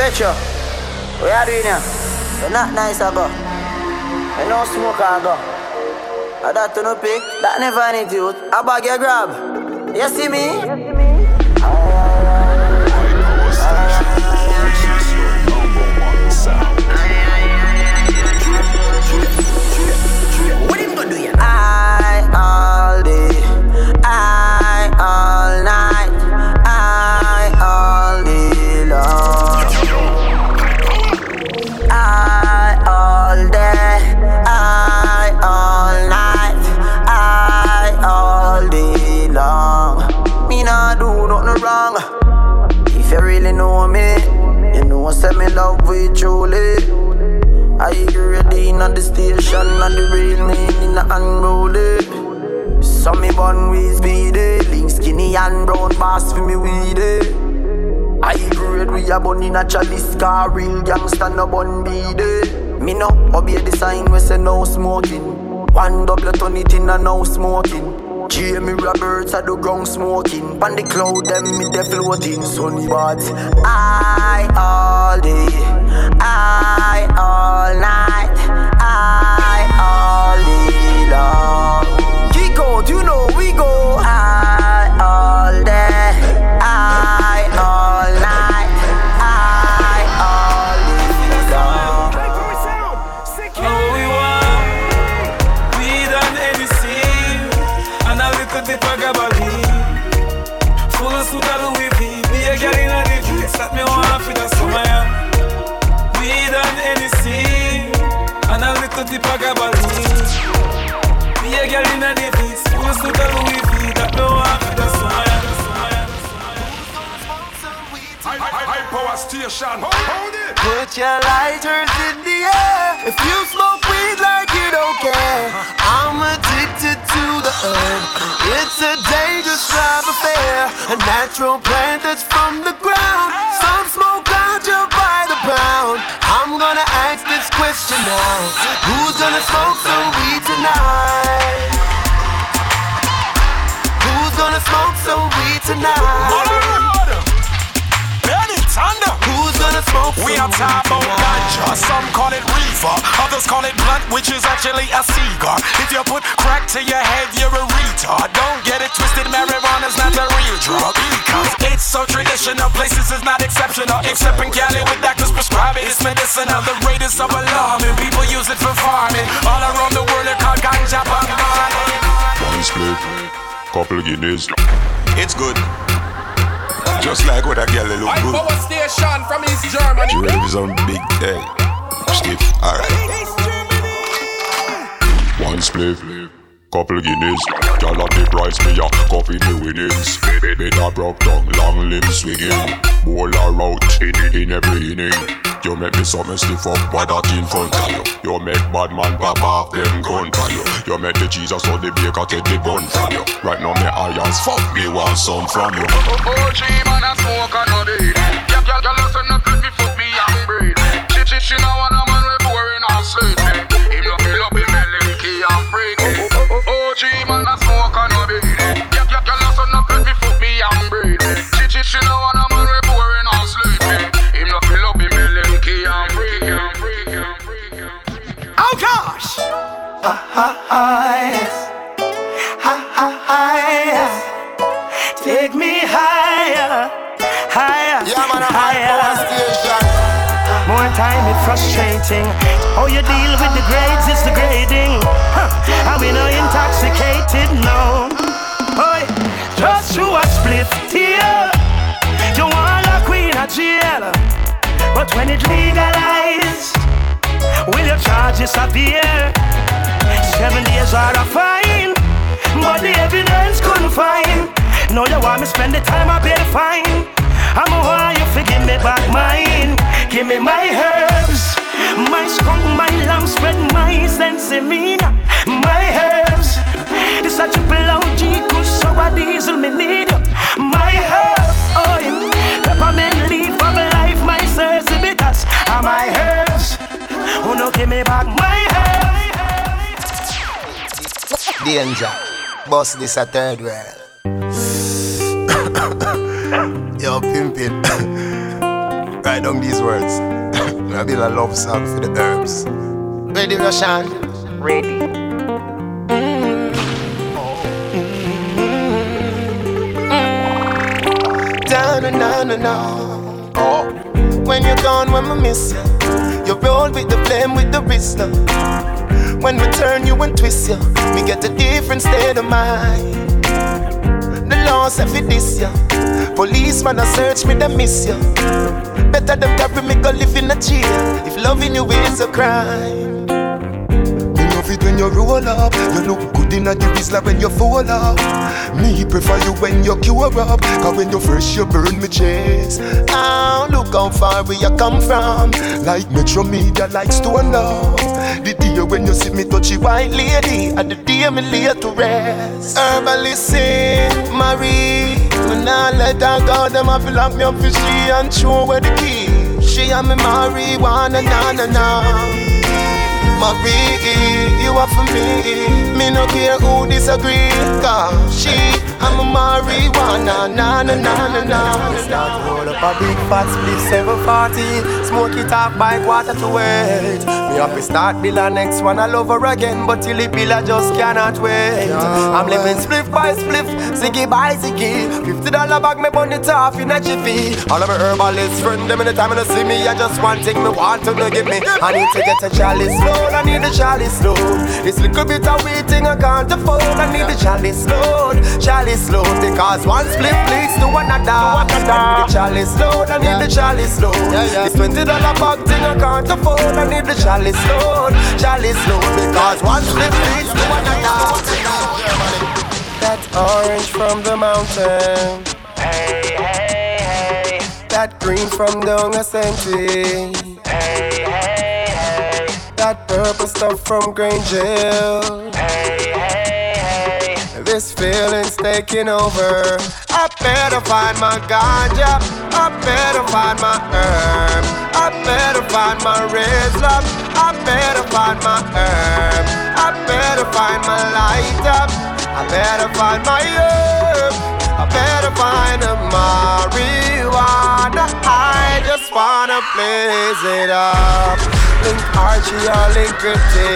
Petro, what are you doing here? You're not nice, I. You no smoke, I go. I that to no pick, that never any youth. I bag your grab. You see me? Say me nah do nothing wrong. If you really know me, you know I set me love with truly. I agree on the station and the real meaning unruly. So me born with speedy, eh? link skinny and brown pass for me weedy. Eh? I agree we a bun in a chalice car, real gangsta no bun beady. Eh? Me no obey the sign we say no smoking. One double turn it in and no smoking. Jamie Roberts at the ground smoking. Pan the cloud, them me de floating. Sunny I all day, put crack to your head, you're a retard. Don't get it twisted, marijuana's not a real drug. Because it's so traditional, places is not exceptional. Except in Cali, with doctors prescribe it, it's medicinal. The rate is so alarming, people use it for farming. All around the world, they're called ganja bangani. One split, couple guineas. It's good. Just like what a girl they look High good. power station from East Germany. You ready for some big day? Stiff, alright. One split, couple guineas. Girl at the price, me a coffee me winnings. Better broke down, long limbs swinging. Bowl her out in, in every inning. You make me something stiff up, what that in front of you. You make bad man pop off them gun for you. You make the Jesus or the baker take the bun from you. Right now me irons fuck me want some from you. Oh, oh OG man a smoke no deed. Girl, girl, girl, listen up, let me fuck me and breed. She, she, she know want a man we boring and sleepy. OG man a smoke and no deed. Girl, girl, girl, listen up, let me fuck me and breed. She, she, she know want a man we boring and sleepy. Him no fill up him belly, key and freaky. Oh gosh! Ha ha ha yes. Ha ha ha yes. Take me higher, higher, Yeah, man, a high power higher. Time it's frustrating. How you deal with the grades is the grading. Huh. And we no intoxicated, no. Oi, just through a split here. You want a queen of jail. But when it legalized, will your charges appear? Seven days are a fine, but the evidence couldn't find. Now you want me spend the time I pay fine. I'm a want you forgive me back mine. Give me my herbs, my skunk, my lamb spread, my sensimilla, my herbs. This a triple OG, cause so a diesel me need. My herbs, oh yeah. Peppermint leaf of life, my bitters are my herbs. Oh no, give me back my herbs. Danger. Boss this a third world. Yo, pimpin'. Write down these words. I build a love song for the herbs. Ready, Roshan? Ready. Down and down and down. Oh. When you're gone, when we miss you, you roll with the flame, with the wrist. When we turn you and twist you, me get a different state of mind. The law say fi this ya. Policeman a search me, they miss you. Better than carry me go live in a jail if loving you is a crime. Me love it when you roll up. You look good in a like when you fall up. Me prefer you when you cure up. Cause when you fresh, you burn me chest. Oh, look how far we you come from. Like Metro Media, like Stone Love. The day when you see me touchy white lady, and the day me lay to rest. Herbalist Marie. Me nah let her go, them have to lock me up for she and show where the key. She and me marijuana, na na na. Marie, you are for me. Me no care who disagree. Cause she, I'm a marijuana, na na na na na. Start roll up a big fat split 740 Smoke it up by quarter to eight. Me have to start bill a next one all over again But till it bill I just cannot wait. I'm living spliff by spliff, ziggy by ziggy. Fifty dollar bag me bun it off in a jiffy. All of my herbalist friend them in the time when they see me I just one thing me want to give me. I need to get a chalice I need a chalice load This little bit of waiting I can't afford. I need a chalice load, chalice load Because one split leads to another. I need the chalice load, I need the chalice load This twenty dollar bag thing I can't afford. I need the chalice load, chalice load Because one split leads to another. That orange from the mountain. Hey, hey, hey. That green from down a century. Hey, hey, hey. Purple stuff from Grangeville Hey, hey, hey. This feeling's taking over. I better find my ganja. I better find my herb. I better find my rizla. I better find my herb. I better find my light up. I better find my herb. I better find a marijuana. I just wanna blaze it up. Link Archie or link Gritty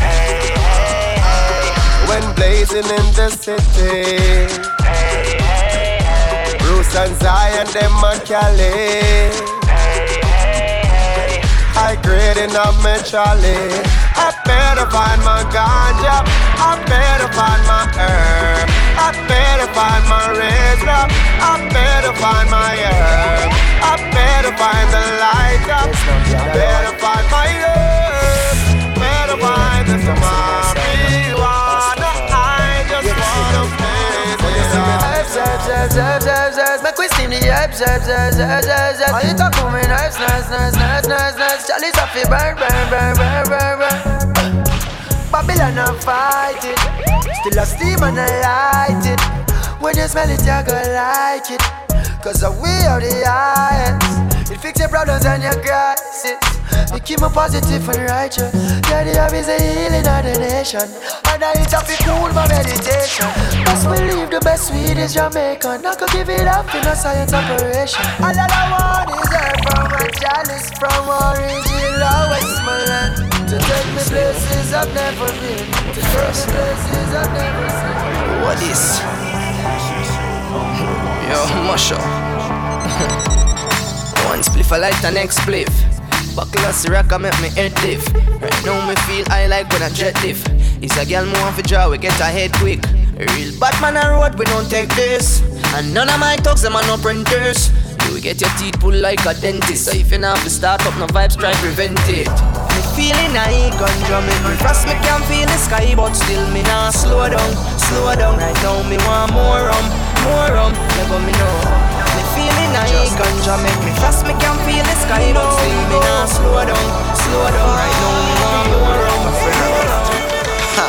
Hey, hey, hey. when blazing in the city. Hey, hey, hey. Bruce and Zion, them and Cali. Hey, hey, hey. High grade in a Charlie. I better find my ganja. I better find my herb. I better find my razor. I better find my herb. Herbs. Steam the herbs, herbs, herbs, herbs, herbs, herbs. All it a booming herbs, nice, nice, nice, nice, nice. Chalice off it, burn, burn, burn, burn, burn, burn. Babylon a fight it, still a steam and I light it. When you smell it, you go like it. Cause we are the highest. It fix your problems and your crisis. It keep me positive and righteous. Yeah, the hobbies a healing of the nation. And I it's a fi cool my meditation. Best believe the best weed is Jamaican. I could give it up in a science operation. All I want is herb from a chalice from original Westmoreland. To take me places I've never been. To take me places I've never seen. What is? Yo, mush up. One spliff, I like the next spliff. Buckle the rock, I make me head lift. Right now, me feel I like when I jet lift. It's a girl more for draw, we get ahead quick. A real Batman on road, we don't take this. And none of my talks, them are no printers. You get your teeth pulled like a dentist. So if you not to start up no vibes, try prevent it. Me feeling I ganja make me fast, me can feel the sky, but still me nah slow down, slow down. Right now me want more rum, more rum. Never me know. Me feeling ganja make me fast, me can feel the sky, still me nah slow down, slow down. Right now me want more rum. Ha,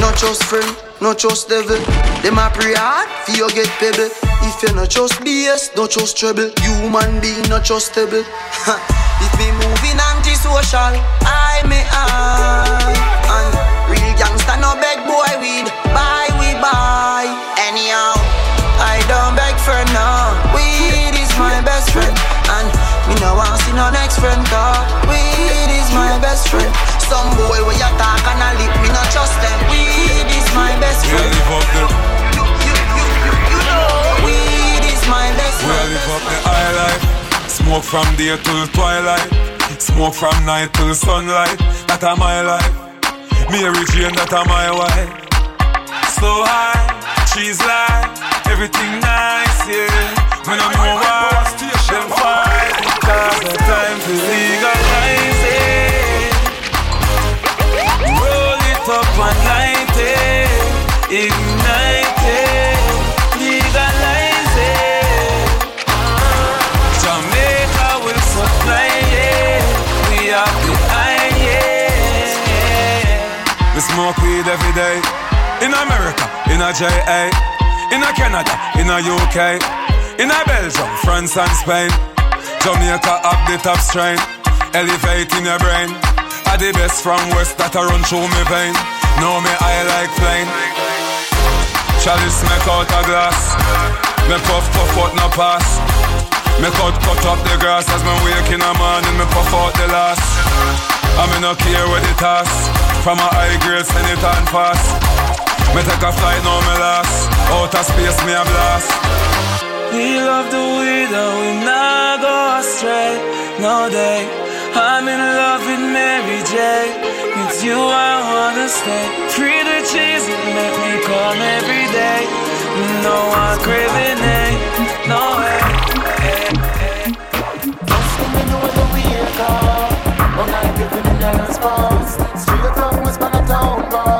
not just friend, not just devil. Them a pray hard for you get pebble. If you not just BS, not just trouble. Human being not trustable. If me moving antisocial, I may I. And real gangsta no beg boy weed. Buy we buy. Anyhow, no want see no next friend talk. Weed is my best friend. Some boy you talk and I me trust them. Weed is my best friend. We live up the. You, you, you, you know. Weed is my best friend. We live up the high life. Smoke from day till twilight. Smoke from night till sunlight. That a my life. Mary Jane, that a my wife. So high, she's like Everything nice, yeah. When I'm why, them fine because the time to legalize it. Roll it up and light it, ignite it, legalize it. Jamaica will supply it. We are the yeah. We smoke weed every day. In America, in a JA, in a Canada, in a UK, in a Belgium, France and Spain. Jamaica up the top strain, elevating your brain. Are the best from West that I run through me vein. Know me I like plain. Chalice make out a glass, me puff puff out no pass. Me cut cut up the grass as me wake in the morning, me puff out the last. I me no care what it has. From a high grade, send it on fast. Me take a flight, now me last. Outer space, me a blast. We love the way that we not go astray. No day. I'm in love with Mary J. With you, I wanna stay. Free the cheese, it make me come every day. Eh? No one craving it. No way. Straight from West Town boss.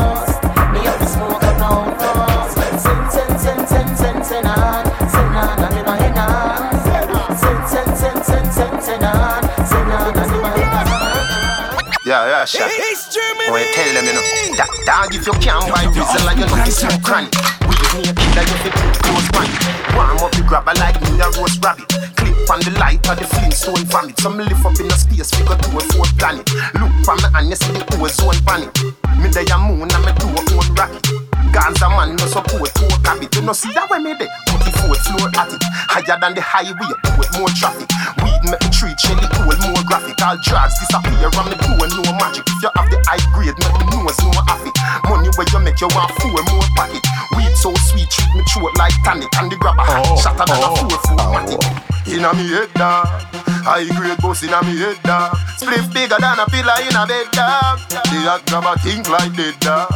Shot. When you tell them, you know, that dog, if you can't buy reason like you know, it's smoke cranny. We a killer, you fit close pan. Warm up the grabber like me a roast rabbit. Clip on the light of the Flintstone vomit. Some lift up in the space, figure to a fourth planet. Look from the hand, you see the ozone panic. Me day a moon and me do a own rocket. Ganja man no support poor habit. You know see that way me there. Put the fourth floor at it. Higher than the highway, put more traffic. Weed make the tree cherry cool, more graphic. All drugs disappear and me do no magic. If you have the high grade, make me nose no happy. Money where you make you want four more pocket. Weed so sweet, treat me throat like tonic. And the grabber Oh, shatter than a four oh, four four matic. Inna me head dog, high grade boss inna me head dog. Spliff bigger than a pillar in a bed dog. The hot grabber think like dead dog.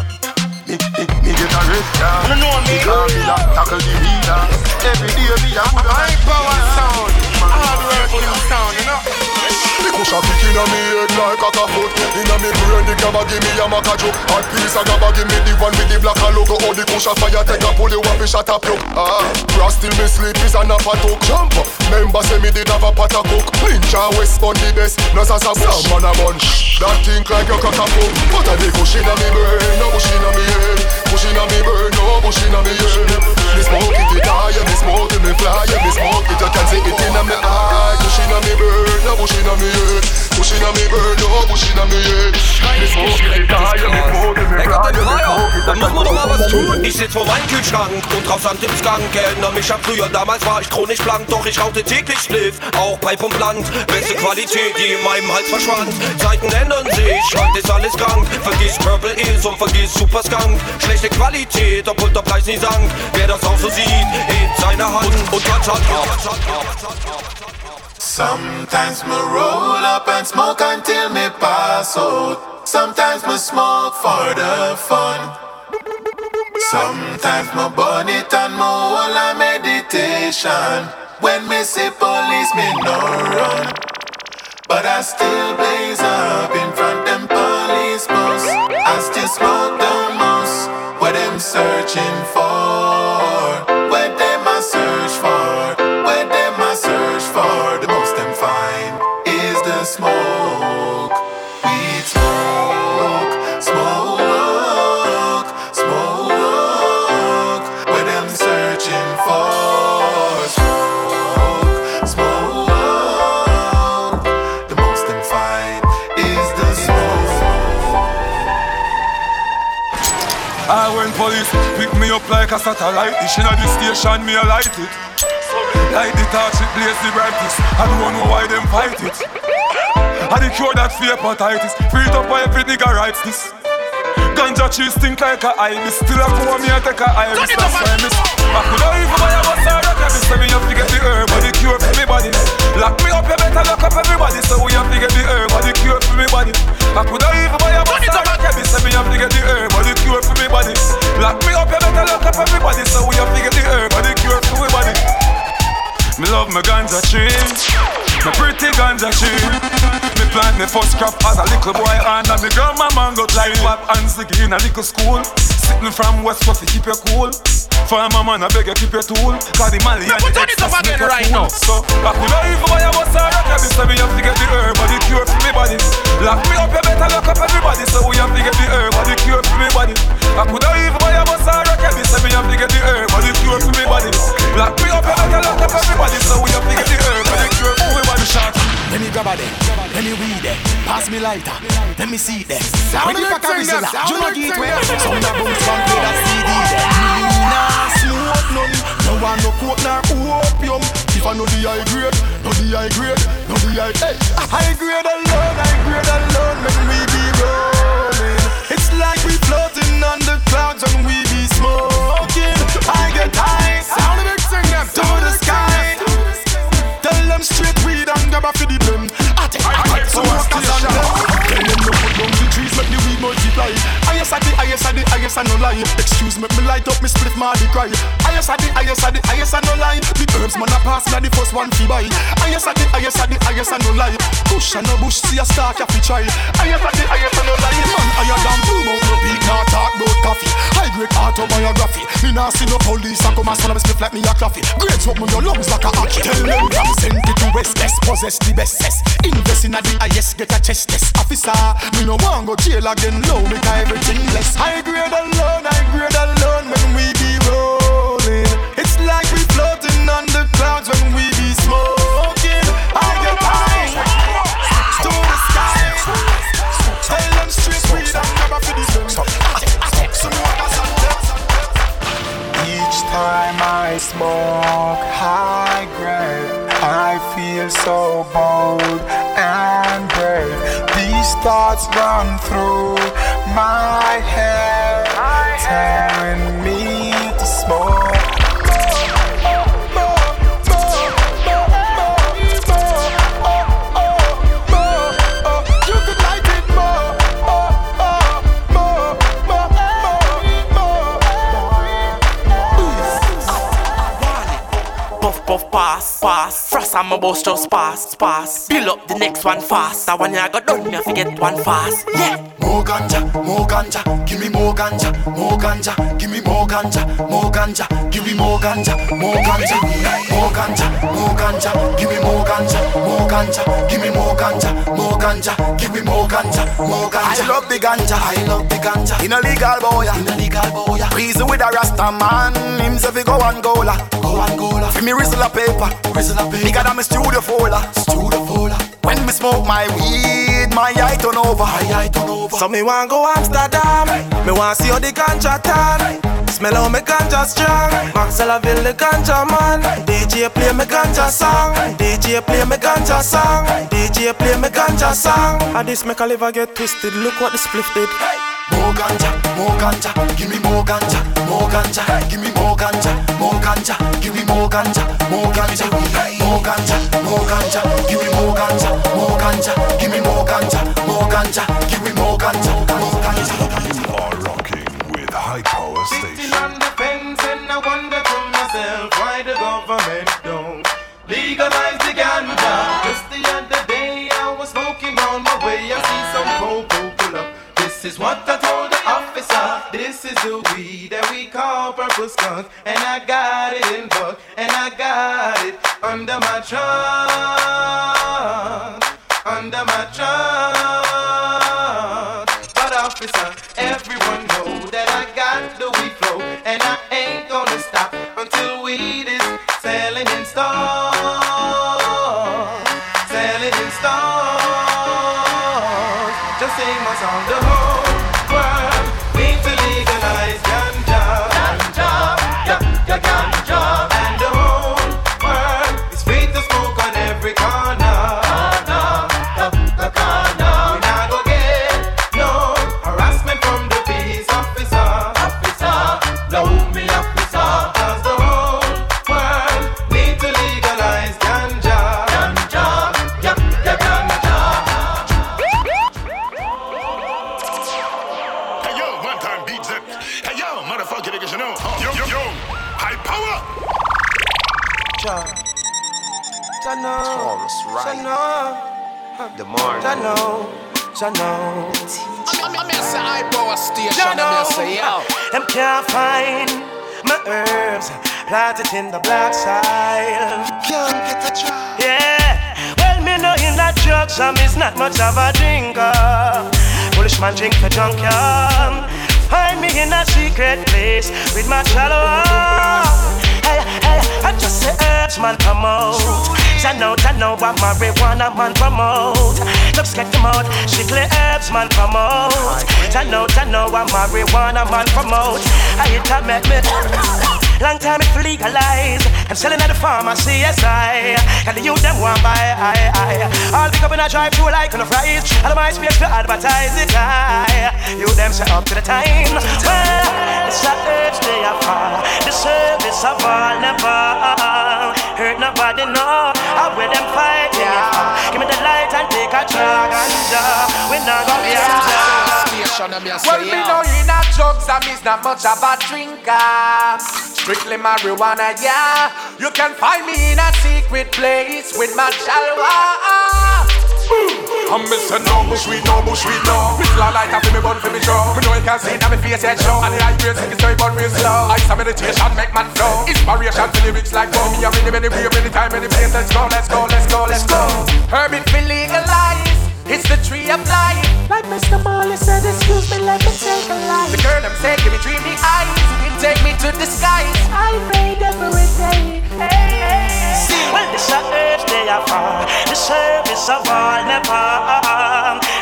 Me, me, me get a red dog. You know me. Because me a tackle the leader. Every day me a put High power sound, hard working sound, you know. The cushion kick inna me head like a Inna me brain the grabber give me a maca joke. Hot piece of give me the one with the black a logo. Oh the cushion fire take a pull you up and shut up you. Ah, till me sleep is a nap a talk. Jump member say me did have a pot a cook Ninja West Bun the best, no as a bush man a bunch, that think like cock a pump But a the bush inna me brain, no bush inna me head. Bush inna me brain, no bush inna me head. Me smoke it, it me smoke it, me fly. Me smoke it, you can see it inna me eye. Bush inna me brain, no bush inna me head Bush inna me brain, no bush inna me head Me smoke it, it high, yeah, me smoke it, me Ey fly Gott, Yeah, den me Feuer, smoke it, da you muss can man doch mal was see it tun. Ich sitz vor meinem Kühlschrank und drauf stand im Skrank. Erinnere mich an früher, damals war ich chronisch blank, doch ich rauchte täglich Spliff, auch bei Pumpland. Beste Qualität, die in meinem Hals verschwand. Zeiten ändern sich, heute ist alles krank. Vergiss Purple Is und vergiss Super Skunk. Schlechte Qualität, obwohl der Preis nie sank. Wer das auch so sieht, hebt seine Hand und touch hat Sometimes me roll up and smoke until me pass out. Sometimes me smoke for the fun. Sometimes me burn it and me hold a meditation. When me see police, me no run. But I still blaze up in front of them police bus. I still smoke the most. What them searching for? Police pick me up like a satellite dish inna the station, me a light it. Light the torch, it blaze the brightest. I don't know why them fight it. I the cure that fear hepatitis. Free up by every nigga writes this. Ganja cheese stink like a ibis. Still a come me a take a iris. That's why I miss. I could have even buy a bus Cannabis, so we have to get the herb or the cure for me body. Lock me up, you better lock up everybody. So we have to get the herb or the cure for me body. I could have even buy a bunch of cannabis, so me, have to get the herb or the cure for me body. Lock me up, you better lock up everybody. So we have to get the herb or the cure for me body. Me love my guns ganja tree. My pretty ganja tree. Me plant me first crop as a little boy and me girl my mango like pop and sticky in a little school. Sitting from West Coast to keep you cool. For my man, I beg you keep your tool. Cause the Mali and the make you right now. So, I could not even buy a bus or a cabin, so we have to get the herb or the cure for me body. Lock me up, you better lock up everybody, so we have to get the herb or the cure for me body. I could not even buy a bus or a cabin, so we have to get the herb or the cure for me body. Lock me up, you better lock up everybody, so we Let me grab a let me weed them, pass me lighter, let me see them. When you pack a whistle, you know get where. Some of bounce from play that CD there. Nah, smoke none, no one no coke nor opium. If I know the high grade, know the high grade, know the high. Hey, high grade alone, high grade alone, when we be rolling. It's like we floating on the clouds when we be smoking. I get high, sound of it, sing them to the sky. Tell them straight weed and grab a for the blem. I take I some workers on them. Tell them no put down the trees, make the weed multiply. I yes I the I yes I the I yes I no lie. Excuse me, me light up me split my the cry. I yes I the I yes I the I yes I no lie. The herbs man a pass me the first one fi buy. I yes I the I yes I the I yes I no lie. Bush and no bush see a star fi try. I yes I the I yes I no lie. Man higher than blue mount no big nah talk about coffee. High grade autobiography. Me nah see no police a come and swallow me split like me a coffee. Great smoke me your lungs like a hockey. Tell them from send it to West West possess the best cess. Invest in a the highest get a chest test. Officer, me no want go jail again. Low me everything less. High grade alone, high grade alone when we be rolling. It's like we floating on the clouds when we be smoking. I get high to the sky. Tell them straight we don't never for this one. Each time I smoke high grade, I feel so bold and brave. These thoughts run through Frost and my boss just pass, pass. Build up the next one fast. That one you got done, you forget one fast. Yeah. More ganja, more ganja, give me more ganja, more ganja, give me more ganja, more ganja, give me more ganja, more ganja, more ganja, more ganja, give me more ganja, more ganja, give me more ganja, more ganja, give me more ganja, more ganja. I love the ganja, I love the ganja. In a legal boy, in a legal boy. Prison with a rasta man, him say fi go Angola, go Angola. Fi me whistle a paper, whistle a paper. Bigger than me studio folder, studio folder. When me smoke my weed, my eye turn over, my eye turn over. So me want go Amsterdam. Me want see how the ganja tan. Smell how me ganja strong. Marcelaville the ganja man. DJ play me ganja song. DJ play me ganja song. DJ play me ganja song. And this make a liver get twisted. Look what the spliff did. More ganja, more ganja, give me more ganja, more ganja, give me more ganja, more ganja, give me more ganja, more ganja, more ganja, more ganja, give me more ganja, more ganja, give me more ganja, more ganja, give me more ganja, more ganja. You are rocking with high power station. Sitting on the fence and I wonder to myself why the government What I told the officer. This is the weed that we call purple skunk, and I got it in bulk, and I got it under my trunk, under my trunk. But officer, everyone know that I got the weed flow, and I ain't gonna stop until weed is selling in stores, Drink for junkyard. Find me in a secret place with my shallow. Hey, hey, I just say herbs man promote. I know, I know what marijuana man promote. Looks get them out, strictly herbs man promote. I know, I know what marijuana man promote. I hit that make me. Long time it legalized. I'm selling at the pharmacy, yes I. And the youth them want buy, I, I. All pick up in a drive through like on a fries. All of my space to advertise it, I. You them set up to the time. Well, it's a urge they are. The service of all never hurt nobody, no. I will them fight, yeah. Give me the light and take a drag and uh, we not gonna be Well, me know in a drugs, I miss not much of a drinker. Strictly marijuana, yeah. You can find me in a secret place with my chalwa. I'm Mr. No bush weed, no bush weed, no With la light up in me bun for me show Me know you can see it on me face head show And the high grade sick is very bun real slow I some meditation make man flow Inspiration to lyrics like wow Me a many, many, way, many time, many place Let's go, let's go, let's go, let's go Herb it feel legalized. It's the tree of life. Like Mr. Marley said, excuse me, let me take a life. The girl them say, give me dreamy eyes. It take me to the skies. I prayed every day. Hey, hey. See, well, this a earth they are far. The service of all never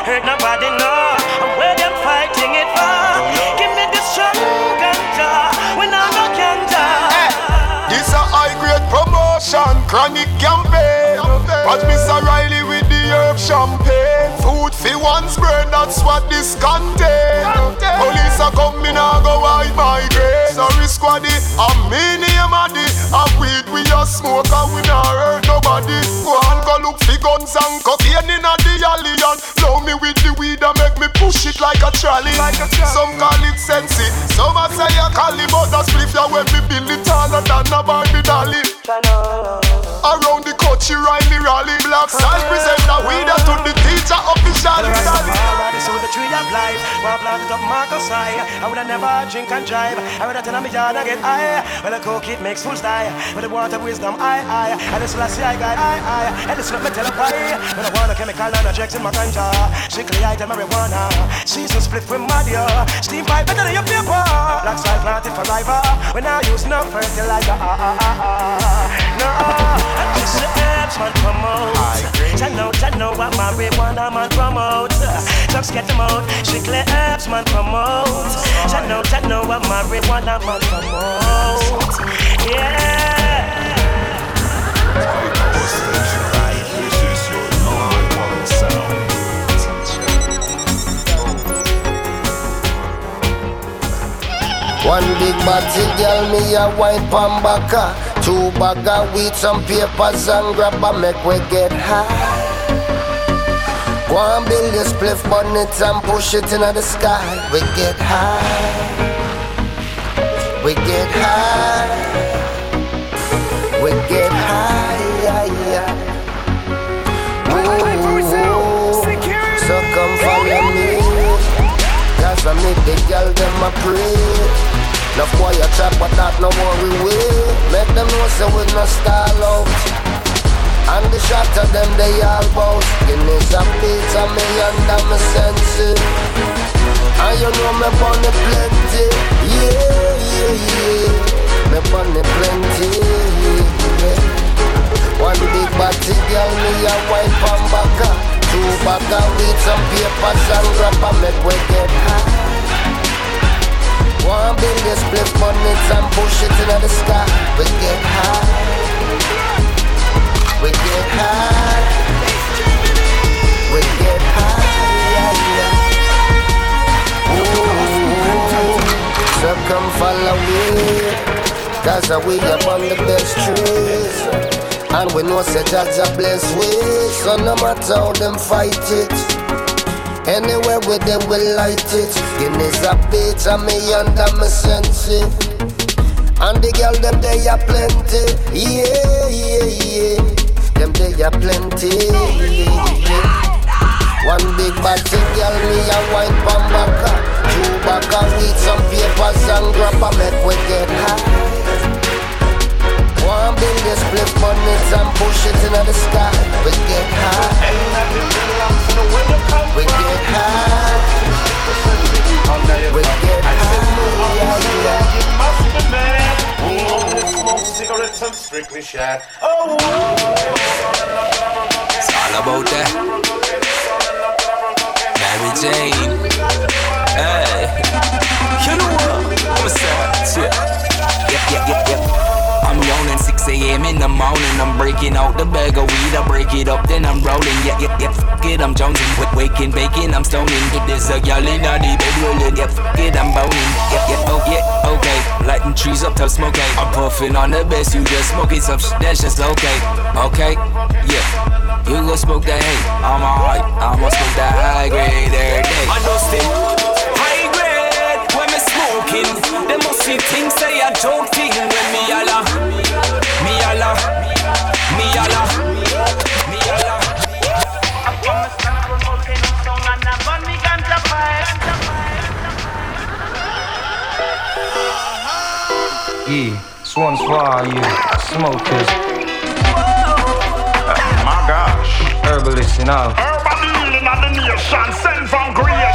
hurt nobody, no. And where them fighting it for? Give me the strong ganja. We now no ganja. This a high grade promotion, chronic campaign. Watch Mr. Riley one's brain, that's what this contain. Police are coming, I go hide my grade. Sorry, squaddy, I'm me name of the. A weed we a smoke and we not hurt nobody. Go and go look for guns and cocaine in a the alley and blow me with the weed and make me push it like a trolley. Some call it sensey, some a say a cali, but that's spliff ya when me build it taller than a Barbie dolly. Around the country, ride me rally. Black side present the weed to the teacher officially. Alright, so the tree of life, well planted up Marcus high. I woulda never drink and drive. I woulda turn on me yard and get high. Well, the coke it makes fools die. But the water wisdom, I, I. And this last I got, I, I. And this let me tell a pie. But I want a chemical and a drugs in my ganja. Strictly I tell marijuana. Season split with Madia. Steam pipe better than your paper. Black side planted forever. When I use no fertilizer. Ah, ah, ah, ah. No, I just the man promote. I know, I know what marijuana man promote. Drugs get them out. Strictly herbs man promote. I know, I know what marijuana man promote. Yeah. This is your number one sound. One big body girl, me a wine pan baka. Two bag of weed, some papers and grab a make we get high. Go and build your spliff bonnet and push it into the sky. We get high. We get high. We get high. Yeah, yeah. Ooh, so come follow me. Cause I make the girl them a pray. No a chat but that no worry we will. Make them know so we no stall out. And the shot of them they all bout Guinness a pizza me under me senses. And you know me bunny plenty. Yeah, yeah, yeah. Me bunny plenty. Yeah. One big body girl me a wipe on back Two of weed, some papers and grab and make we get high one billion split bonnets and push it into the sky. We get high. We get high. We get high. Ooh. So come follow me. Cause we up on the best trees. And we know such as a blessed way. So no matter how them fight it. Anywhere with them we light it. Guinness a beat and me under me sense it. And the girl them they are plenty. Yeah, yeah, yeah. Them they are plenty. One big body girl, me a wine from. Two baka, read some papers and grab a make we get high. One billion split bonnets and push it into the sky. We get high. We get high. We get high. Cigarettes and strictly share. It's all about that. Mary Jane. Hey. You know what? I'm a sad Yeah, yeah, yeah, yeah. I'm yawning 6 a.m. in the morning. I'm breaking out the bag of weed. I break it up, then I'm rolling. Yeah, yeah, yeah. Fuck it, I'm jonesing. Wake, waking, baking, I'm stoning. If there's a girl in the bed rolling. Yeah, fuck it, I'm boning. Yeah, yeah, oh yeah, okay. Lighting trees up till smoke. I'm puffing on the best. You just smoking some shit. That's just okay. Okay, yeah. You go smoke that hay. I'm alright. I'ma smoke that high grade every day. I know still high grade when me smoking. They must see things say a joke this one's for all you smokers. my gosh. Herbalists and all. Urban healing of the nation, sent from creation.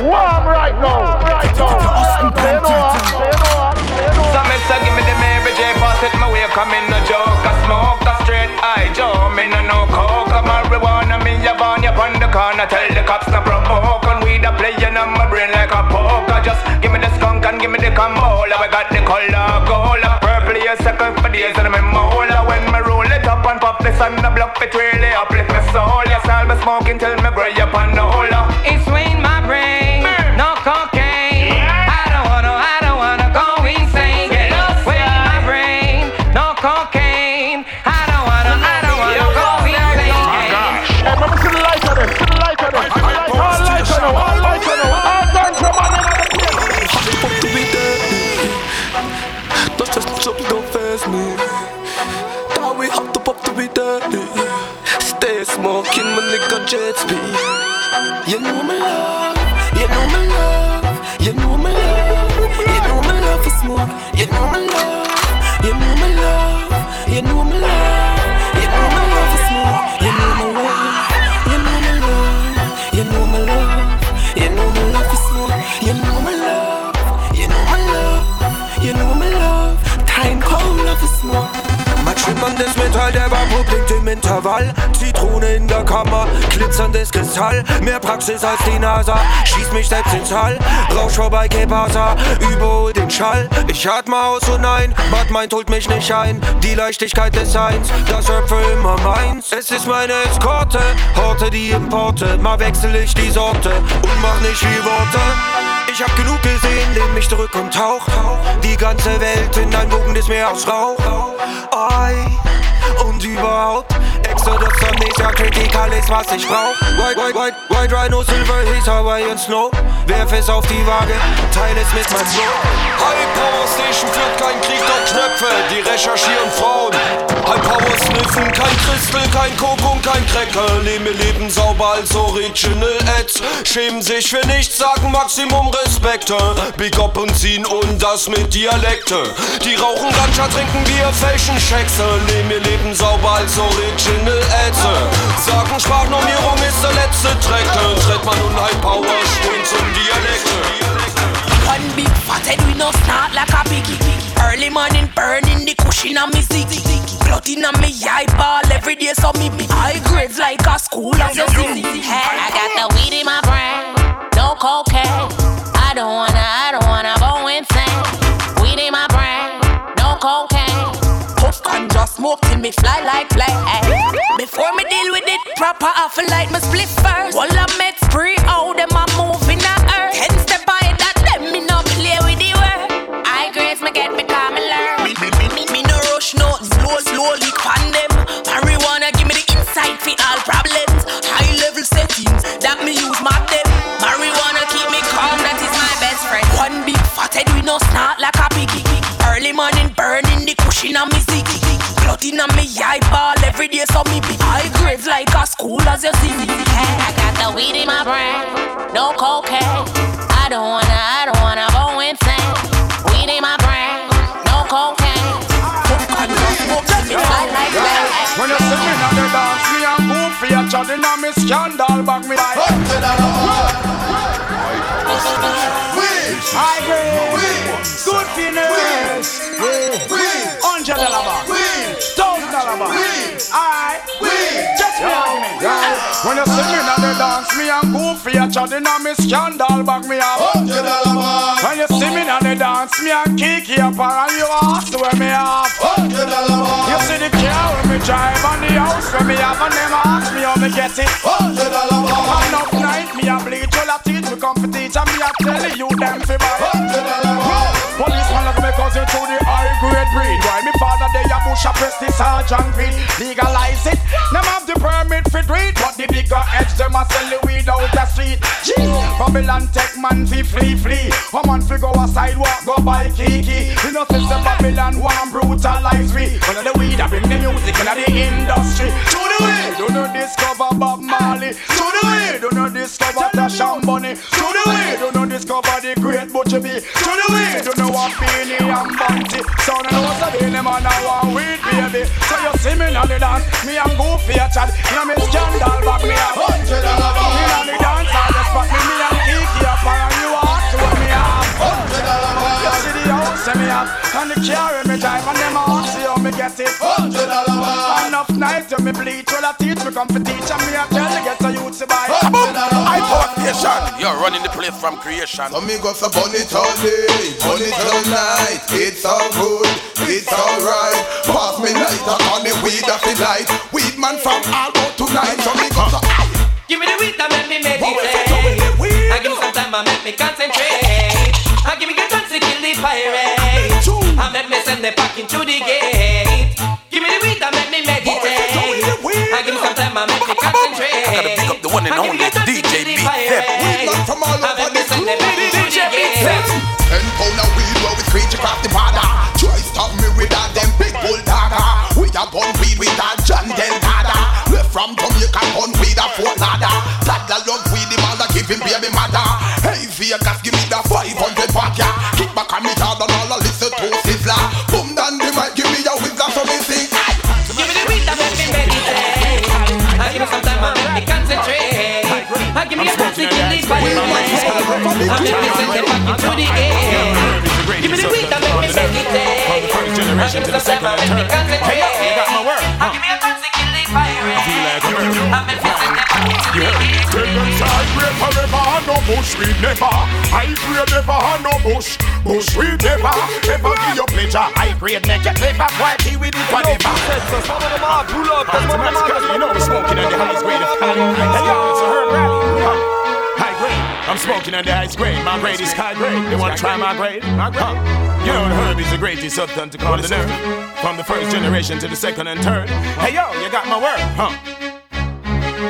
Warm right now, right now. You know what? You know what? You know what? Some me say give me the Mary J. Pass it my way, come in no joke. I smoke a straight eye, Joe. Me no no coke, a marijuana. Me a born up on the corner, tell the cops to provoke. And playing on my brain like a poker. Just give me the skunk and give me the camola. We got the color gold, purple here, second for days and me mola. When me roll it up and pop this on the block, it really uplift my soul. Yes, I'll be smoking till me gray up on the hole. It's swing my brain, no cocaine. You know me love, im Intervall. Zitrone in der Kammer, glitzerndes Kristall. Mehr Praxis als die NASA, schieß mich selbst ins Hall. Rausch vorbei, Kepasa, überhol den Schall. Ich atme aus und ein, Bad meint holt mich nicht ein. Die Leichtigkeit des Seins, das Rap immer meins. Es ist meine Eskorte, Horte die Importe. Mal wechsel ich die Sorte und mach nicht wie Worte. Ich hab genug gesehen, lehn mich zurück und tauch Die ganze Welt in ein wogendes Meer aus Rauch volta. Ei, und überhaupt Exodus amnesia, Kritik alles was ich brauch. White, white, white, white Rhino, Silver, Heat, Hawaii und Snow. Werf es auf die Waage, teile es mit meinem Flow. High Power Station führt kein Krieg, dort Knöpfe, die recherchieren Frauen. High Power Sniffen, kein Crystal, kein Coke und kein Cracker. Leben ihr Leben sauber als Original Ads. Schämen sich für nichts, sagen Maximum Respekt. Big up und ziehen und das mit Dialekte. Die rauchen Ganja, trinken Bier, fälschen Schexe. Leben ihr Leben sauber als Original Ads. Sagen Sprachnormierung ist der letzte Track. Tritt man nun High Power, stehen zum Dialekte. One big fat head we no snort like a biggie. Early morning burning the cushion on me ziggy. Plotting on me eyeball every day so me be high grades like a school as you see. Hey, I got the weed in my brain, no cocaine. I don't wanna, smoke till me fly like fly. Before me deal with it proper, I feel like me split first. While I met spree, how them a move in the earth. Ten step ahead that them, me no play with the word. I grace me get me calm and learn. Me, me, me, me, me no rush, no slow, slowly Plotting on me eyeball every day, so me be high grades like a school as you see me. I got the weed in my brain, no cocaine. I don't wanna, I don't wanna go insane. Weed in my brain, no cocaine. Me like that. When you see me on the dance, me and goofy a chatting on me scandal back me like. I agree. Good finish. Hundred dollar bar. Thousand dollar bar. Alright. Just me argument. When you see me on the dance, me and goofy a chatting on me scandal back me up. Hundred dollar bar. When you see me on the dance, me and Kiki up and you ask where me up. Hundred dollar bar. You see the car when me drive and the house when me have and them ask me how me get it. Oh, Hundred dollar. And up night me a bleach all a teach me come for teach and me a tell you them fi buy. Hundred oh, dollar. Policeman look me cousin to the they a bush a press the sergeant feed. Legalize it. Them have the permit for do but the bigger edge them a sell the weed out the street. Babylon take man fi flee flee. A man fi go a sidewalk go buy kiki. We know since the Babylon want brutalize we. Of the weed a bring the music in the industry. To the way, do not discover Bob Marley. To the way, do not discover Tasha Money. To the way, do not discover the great Butcher B. To the way, do not want Beenie and Bounty. Son and house of them and I want weed baby. So you see me on the dance, me and Goofy a chat. You know me scandal back me a see the house that me have, and the car in me drive, and them ask see how me get it. Hundred dollar back. Enough night to me bleach, well I teach me come for teach, and me a tell you get a youth to buy. I thought nation, you're running the place from creation. So me go for burn it all day, burn it all night. It's all good, it's alright. Pass me lighter on the weed of the light. Weed man from all about tonight. So me go for Give me the weed that make me meditate. I give me some time, I make me concentrate. I give me good chance to kill the pirate. I make me send the pack into the gate. Give me the weed that make me meditate. I give me some time, I make me concentrate. I gotta pick up the one and only DJ Theft. weed man from all over the Send the the gate. Ten pound of weed where we screech across the border. Try stop me with that them big bull dagger. We a gun weed with that John Delgada. Left from Jamaica gun weed a Fort Ladder. Toddler love weed the mother give him baby mother. Hey Vegas give me give me some time, I make me concentrate. You got my word. I give me a chance to kill the pirate. I make me send the pack into the gate. Take them side grade forever and no bush we never. High grade never and no bush. Bush weed never. Ever give your pleasure. High grade make it paper quality with it whatever. Some of them are pull up. That's my cause you know we're smoking on the highest grade of Cali. Hey yo, it's a herb rally. High grade. I'm smoking on the highest grade. My grade is high grade. They want to try my grade? Huh. You know the herb is the greatest substance to call the nerve. From the first generation to the second and third. Hey yo, you got my word, huh?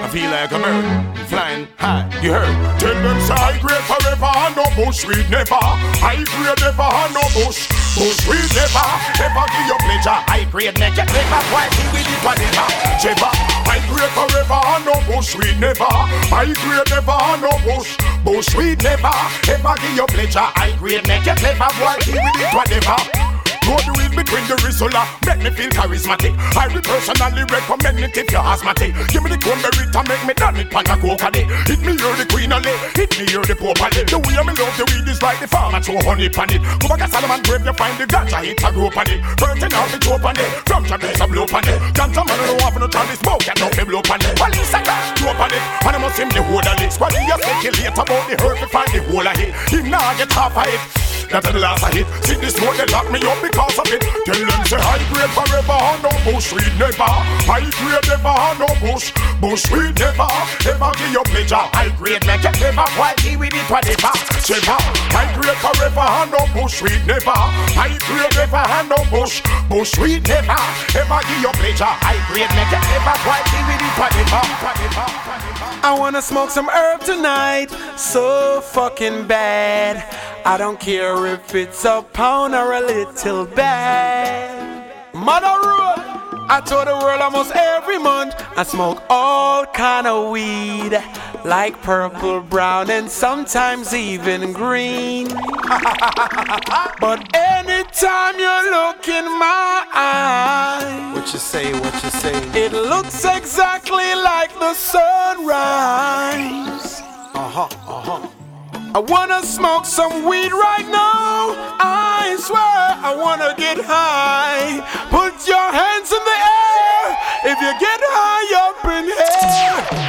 I feel like a bird flying high. You heard? Tell them I grade forever and no bush weed never. I grade never and no bush. Bush weed never. Ever give your pleasure. I grade make it never. Why we did whatever. Jeva. I grade forever no bush weed never. I grade never no bush. Bush weed never. Ever give your pleasure. I grade make it never. Why we did whatever. Go the weed between the Rizla, make me feel charismatic. I will personally recommend it if you're asthmatic. Give me the cranberry to make me done it, panna coca Hit me, you're the queen of it, Hit me, you're the pope of The way me love the weed is like the farmer throw honey pan it. Go back to Solomon grave, you find the ganja hit a group on it. Burning out the choke on it, from Jamaica blow on it. Ganja man don't have no time to smoke, and no be blow on it. Police a got dope on it, and I must him the whole of it. Squad he a speculate about the hurt to find the whole of it. Him nah get half of it. That's the last I hit. See this smoke, they lock me up because of it. Tell them say high grade forever, oh, no bush weed never. High grade never, oh, no bush. Bush weed never. Ever give your pleasure. High grade make it never. Why he with it whatever. Never. High grade forever, oh, no bush weed never. High grade never, no bush. Bush weed never. Ever give your pleasure. High grade make it never. Why he with it whatever. I wanna smoke some herb tonight, so fucking bad. I don't care if it's a pound or a little bag. Mother road. I tour the world almost every month. I smoke all kind of weed, like purple, brown, and sometimes even green. but anytime you look in my eye, what you say? What you say? It looks exactly like the sunrise. Uh huh. Uh huh. I wanna smoke some weed right now. I swear I wanna get high. Put your hands in the air if you get high up in here.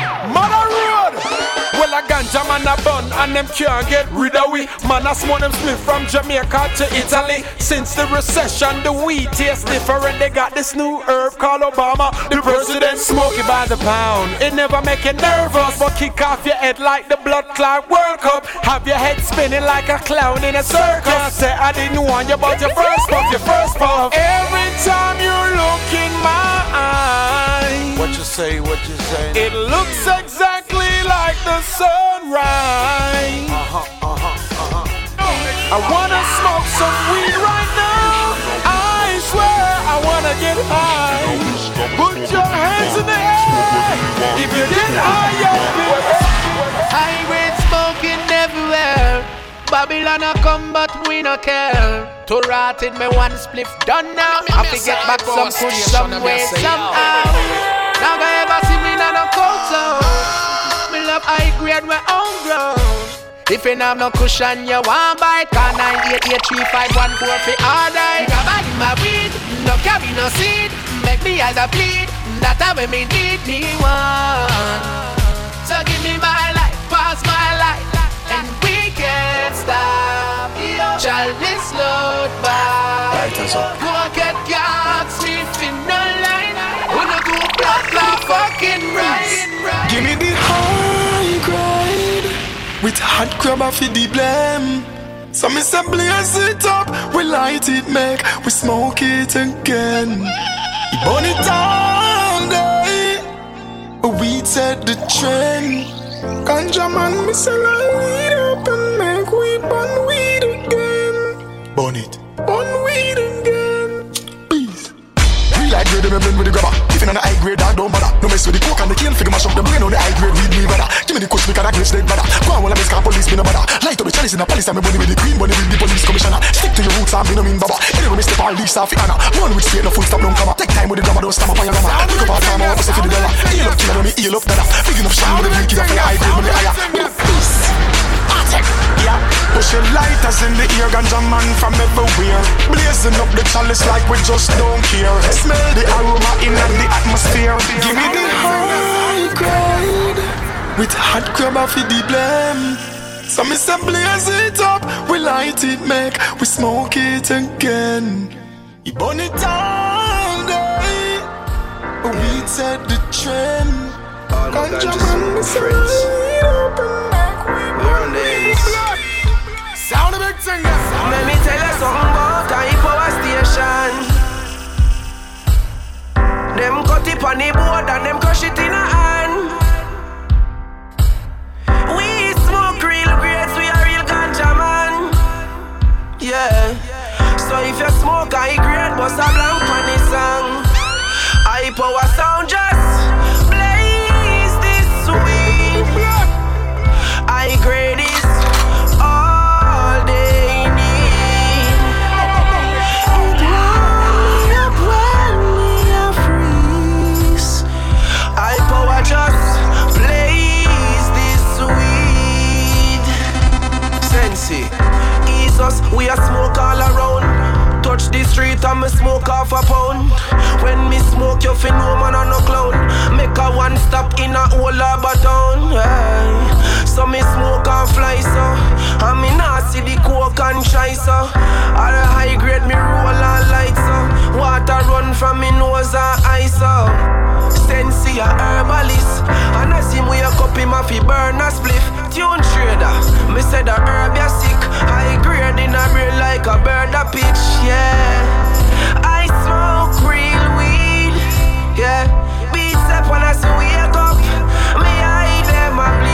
Mother Road. Well, a ganja man a bun and them can't get rid of we. Man a smoke them split from Jamaica to Italy. Since the recession, the weed tastes different. They got this new herb called Obama. The president smoke it by the pound. It never make you nervous, but kick off your head like the blood clot World Cup. Have your head spinning like a clown in a circus. Say I didn't want you, but your first puff, your first puff. Every time you look in my eye, what you say? What you say? It looks exactly like the sunrise. I wanna smoke some weed right now. I swear I wanna get high. Put your hands in the air if you get high up. High grade smoking everywhere. Babylon a come but we no care. To rot in me one spliff done now. I fi get back some push some way somehow. Now go ever see love high grade we own ground. If you have no cushion, you want bite. Call 9883514 for order. Grab in my weed, no carry no seed. Make me eyes a bleed. That time when me need me one. So give me my life, pass my life, and we can't stop. Chalice load by. Go hot crab off the blame. So me say blaze it up, we light it, make we smoke it again. Burn it eh? all day. Weed set the trend. Ganja man, me say light up and make we burn weed again. Burn it, burn weed again. Please. We like grade them with the grabber. If you on the high grade, dog don't bother. Mess with the coke and the cane, figure mash up the brain on the high grade. Weed me better. Give me the kush, can I glitch dead better. Go on, while I miss car police, me no bother. Light up the chalice in the palace, and me bunny with the queen, bunny with the police commissioner. Stick to your roots, and me no mean baba. Anyway, me step all leaves off the honor. One with straight, no full stop, don't come up. Take time with the grabber, don't stamp up on your grandma. Pick up all time, I want to say for the dollar. Heal up killer, me heal up better. Big enough shine with the drink, give up for high grade, money higher. Yeah, pushing lighters in the ear, ganja man from everywhere. Blazing up the chalice like we just don't care. Smell the aroma in the atmosphere. Give me the high grade with hot crab off the blame. So me say blaze it up, we light it, make we smoke it again. You burn it all day. We set the trend. Ganja man, me say light on the board and them crush it in a hand. We smoke real grades, we are real ganja man. Yeah. So if you smoke, high grade, bust a blank on the song. I power and me smoke off a pound. When me smoke, you fin know man a no clown. Make a one stop in a whole harbor town. Hey. So me smoke and fly so, and me nah see the coke and try so. All the high grade me roll and light so. Water run from me nose and eyes so. Sensi a herbalist, and I see me a him a fi burn a spliff. Tune trader, me say the herb ya sick. High grade in a brain like a a pitch, yeah. I smoke real weed, yeah. Beats up when I see wake up, me eye them a bleed,